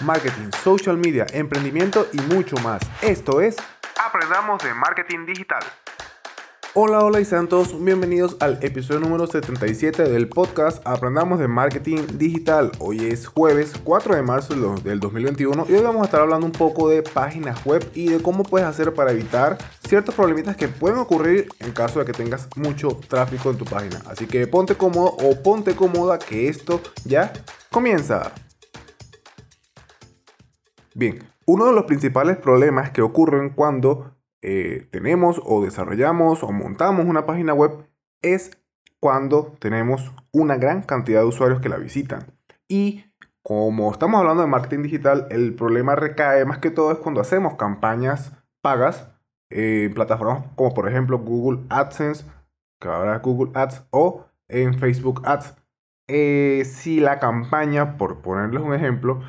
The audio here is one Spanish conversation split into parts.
marketing, social media, emprendimiento y mucho más. Esto es Aprendamos de Marketing Digital. Hola, hola y sean todos bienvenidos al episodio número 77 del podcast Aprendamos de Marketing Digital. Hoy es jueves 4 de marzo del 2021 y hoy vamos a estar hablando un poco de páginas web y de cómo puedes hacer para evitar ciertos problemitas que pueden ocurrir en caso de que tengas mucho tráfico en tu página. Así que ponte cómodo o ponte cómoda que esto ya comienza. Bien, uno de los principales problemas que ocurren cuando eh, tenemos o desarrollamos o montamos una página web es cuando tenemos una gran cantidad de usuarios que la visitan. Y como estamos hablando de marketing digital, el problema recae más que todo es cuando hacemos campañas pagas en plataformas como por ejemplo Google AdSense, que ahora Google Ads, o en Facebook Ads. Eh, si la campaña, por ponerles un ejemplo,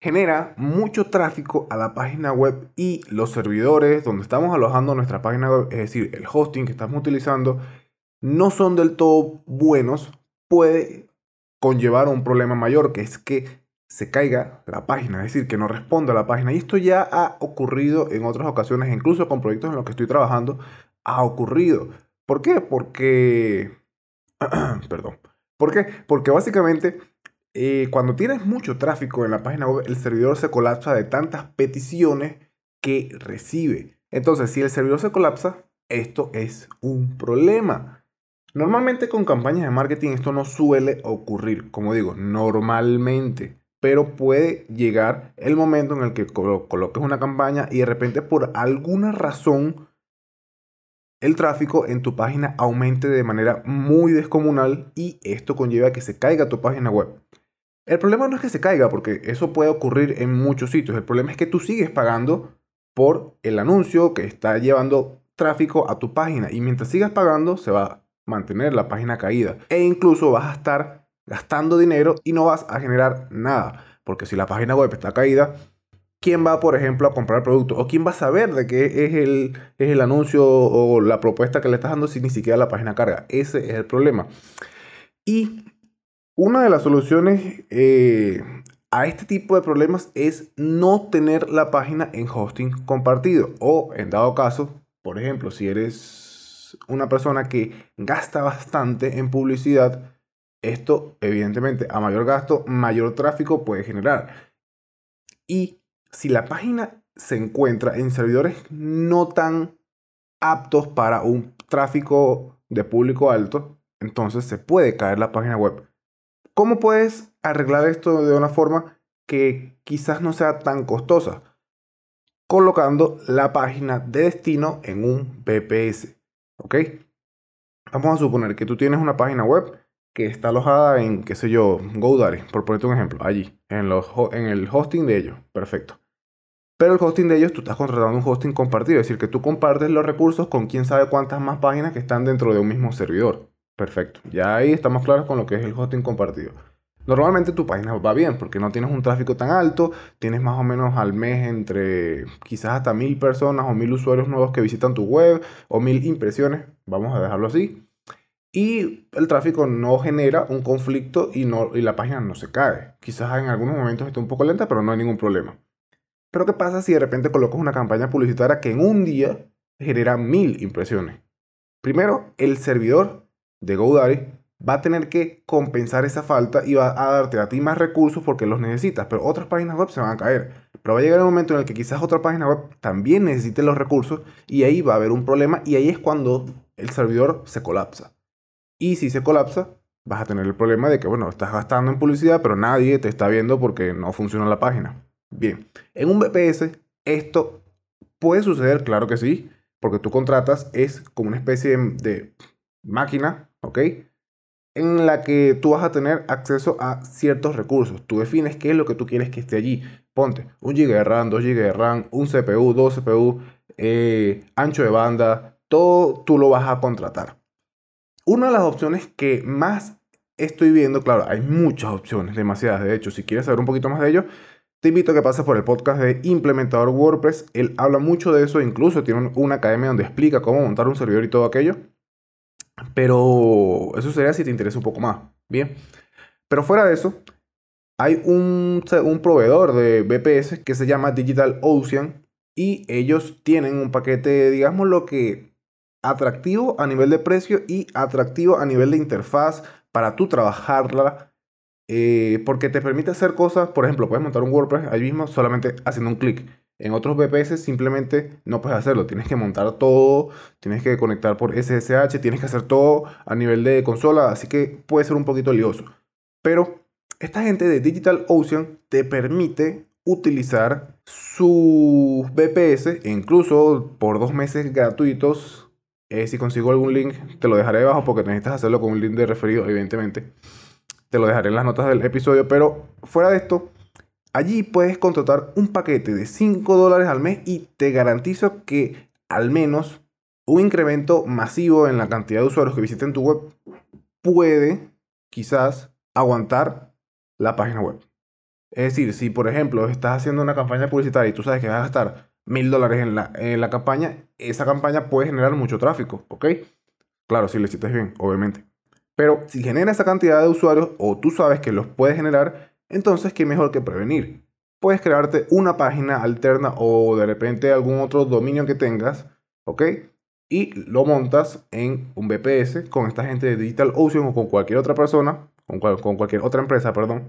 genera mucho tráfico a la página web y los servidores donde estamos alojando nuestra página web, es decir, el hosting que estamos utilizando, no son del todo buenos, puede conllevar un problema mayor, que es que se caiga la página, es decir, que no responda a la página. Y esto ya ha ocurrido en otras ocasiones, incluso con proyectos en los que estoy trabajando, ha ocurrido. ¿Por qué? Porque... Perdón. ¿Por qué? Porque básicamente eh, cuando tienes mucho tráfico en la página web, el servidor se colapsa de tantas peticiones que recibe. Entonces, si el servidor se colapsa, esto es un problema. Normalmente con campañas de marketing esto no suele ocurrir, como digo, normalmente. Pero puede llegar el momento en el que coloques una campaña y de repente por alguna razón el tráfico en tu página aumente de manera muy descomunal y esto conlleva a que se caiga tu página web. El problema no es que se caiga, porque eso puede ocurrir en muchos sitios. El problema es que tú sigues pagando por el anuncio que está llevando tráfico a tu página. Y mientras sigas pagando, se va a mantener la página caída. E incluso vas a estar gastando dinero y no vas a generar nada. Porque si la página web está caída, ¿quién va, por ejemplo, a comprar el producto? ¿O quién va a saber de qué es el, es el anuncio o la propuesta que le estás dando si ni siquiera la página carga? Ese es el problema. Y una de las soluciones eh, a este tipo de problemas es no tener la página en hosting compartido o en dado caso, por ejemplo, si eres una persona que gasta bastante en publicidad, esto evidentemente a mayor gasto, mayor tráfico puede generar. Y si la página se encuentra en servidores no tan aptos para un tráfico de público alto, entonces se puede caer la página web. ¿Cómo puedes arreglar esto de una forma que quizás no sea tan costosa? Colocando la página de destino en un VPS. ¿Ok? Vamos a suponer que tú tienes una página web que está alojada en, qué sé yo, GoDaddy, por ponerte un ejemplo, allí, en, en el hosting de ellos. Perfecto. Pero el hosting de ellos, tú estás contratando un hosting compartido, es decir, que tú compartes los recursos con quién sabe cuántas más páginas que están dentro de un mismo servidor. Perfecto. Ya ahí estamos claros con lo que es el hosting compartido. Normalmente tu página va bien porque no tienes un tráfico tan alto, tienes más o menos al mes entre quizás hasta mil personas o mil usuarios nuevos que visitan tu web o mil impresiones, vamos a dejarlo así. Y el tráfico no genera un conflicto y, no, y la página no se cae. Quizás en algunos momentos esté un poco lenta, pero no hay ningún problema. Pero ¿qué pasa si de repente colocas una campaña publicitaria que en un día genera mil impresiones? Primero, el servidor de GoDaddy va a tener que compensar esa falta y va a darte a ti más recursos porque los necesitas, pero otras páginas web se van a caer. Pero va a llegar el momento en el que quizás otra página web también necesite los recursos y ahí va a haber un problema y ahí es cuando el servidor se colapsa. Y si se colapsa, vas a tener el problema de que, bueno, estás gastando en publicidad, pero nadie te está viendo porque no funciona la página. Bien, en un VPS esto puede suceder, claro que sí, porque tú contratas, es como una especie de máquina ¿ok? En la que tú vas a tener acceso a ciertos recursos. Tú defines qué es lo que tú quieres que esté allí. Ponte un GB de RAM, 2 GB de RAM, un CPU, dos CPU, eh, ancho de banda, todo tú lo vas a contratar. Una de las opciones que más estoy viendo, claro, hay muchas opciones, demasiadas. De hecho, si quieres saber un poquito más de ello, te invito a que pases por el podcast de Implementador WordPress. Él habla mucho de eso, incluso tiene una academia donde explica cómo montar un servidor y todo aquello. Pero eso sería si te interesa un poco más. Bien. Pero fuera de eso, Hay un, un proveedor de VPS que se llama Digital Ocean y ellos tienen un paquete, digamos lo que atractivo a nivel de precio y atractivo a nivel de interfaz para tú trabajarla. Eh, porque te permite hacer cosas, por ejemplo, puedes montar un WordPress ahí mismo solamente haciendo un clic. En otros VPS simplemente no puedes hacerlo, tienes que montar todo, tienes que conectar por SSH, tienes que hacer todo a nivel de consola, así que puede ser un poquito lioso. Pero esta gente de Digital Ocean te permite utilizar su VPS, e incluso por dos meses gratuitos. Eh, si consigo algún link, te lo dejaré debajo porque necesitas hacerlo con un link de referido, evidentemente. Te lo dejaré en las notas del episodio, pero fuera de esto, allí puedes contratar un paquete de 5 dólares al mes y te garantizo que al menos un incremento masivo en la cantidad de usuarios que visiten tu web puede quizás aguantar la página web. Es decir, si por ejemplo estás haciendo una campaña publicitaria y tú sabes que vas a gastar mil dólares en la, en la campaña, esa campaña puede generar mucho tráfico, ¿ok? Claro, si le hiciste bien, obviamente. Pero si genera esa cantidad de usuarios o tú sabes que los puedes generar, entonces qué mejor que prevenir. Puedes crearte una página alterna o de repente algún otro dominio que tengas, ¿ok? Y lo montas en un VPS con esta gente de Digital Ocean o con cualquier otra persona con, cualquier otra empresa, perdón.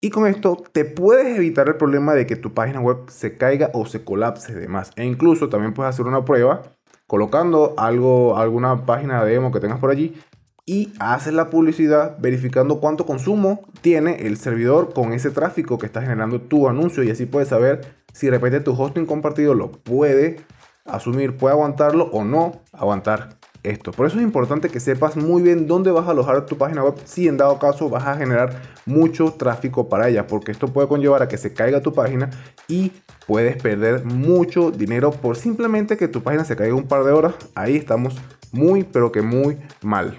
Y con esto te puedes evitar el problema de que tu página web se caiga o se colapse de más. E incluso también puedes hacer una prueba colocando algo, alguna página de demo que tengas por allí y haces la publicidad verificando cuánto consumo tiene el servidor con ese tráfico que está generando tu anuncio y así puedes saber si de repente tu hosting compartido lo puede asumir, puede aguantarlo o no aguantar esto. Por eso es importante que sepas muy bien dónde vas a alojar tu página web si en dado caso vas a generar mucho tráfico para ella, porque esto puede conllevar a que se caiga tu página y puedes perder mucho dinero por simplemente que tu página se caiga un par de horas. Ahí estamos muy, pero que muy mal.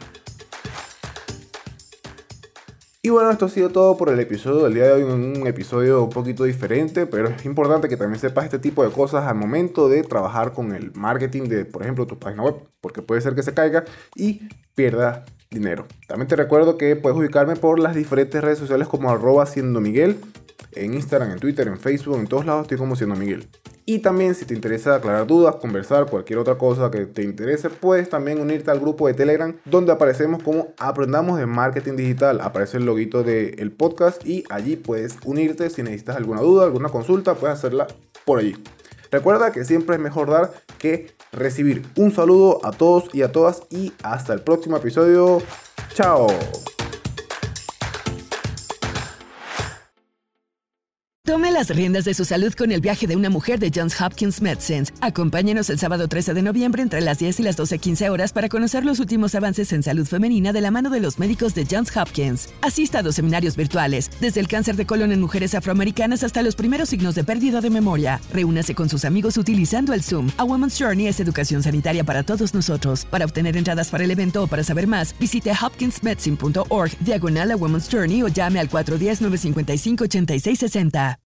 Y bueno, esto ha sido todo por el episodio del día de hoy, un episodio un poquito diferente, pero es importante que también sepas este tipo de cosas al momento de trabajar con el marketing de, por ejemplo, tu página web, porque puede ser que se caiga y pierda dinero. También te recuerdo que puedes ubicarme por las diferentes redes sociales como arroba siendo Miguel, en Instagram, en Twitter, en Facebook, en todos lados estoy como siendo Miguel. Y también si te interesa aclarar dudas, conversar, cualquier otra cosa que te interese, puedes también unirte al grupo de Telegram donde aparecemos como Aprendamos de Marketing Digital. Aparece el loguito del podcast y allí puedes unirte si necesitas alguna duda, alguna consulta, puedes hacerla por allí. Recuerda que siempre es mejor dar que recibir. Un saludo a todos y a todas y hasta el próximo episodio. Chao. Tome las riendas de su salud con el viaje de una mujer de Johns Hopkins Medicine. Acompáñenos el sábado 13 de noviembre entre las 10 y las 12.15 horas para conocer los últimos avances en salud femenina de la mano de los médicos de Johns Hopkins. Asista a dos seminarios virtuales, desde el cáncer de colon en mujeres afroamericanas hasta los primeros signos de pérdida de memoria. Reúnase con sus amigos utilizando el Zoom. A Woman's Journey es educación sanitaria para todos nosotros. Para obtener entradas para el evento o para saber más, visite hopkinsmedicine.org, diagonal a Woman's Journey o llame al 410-955-8660.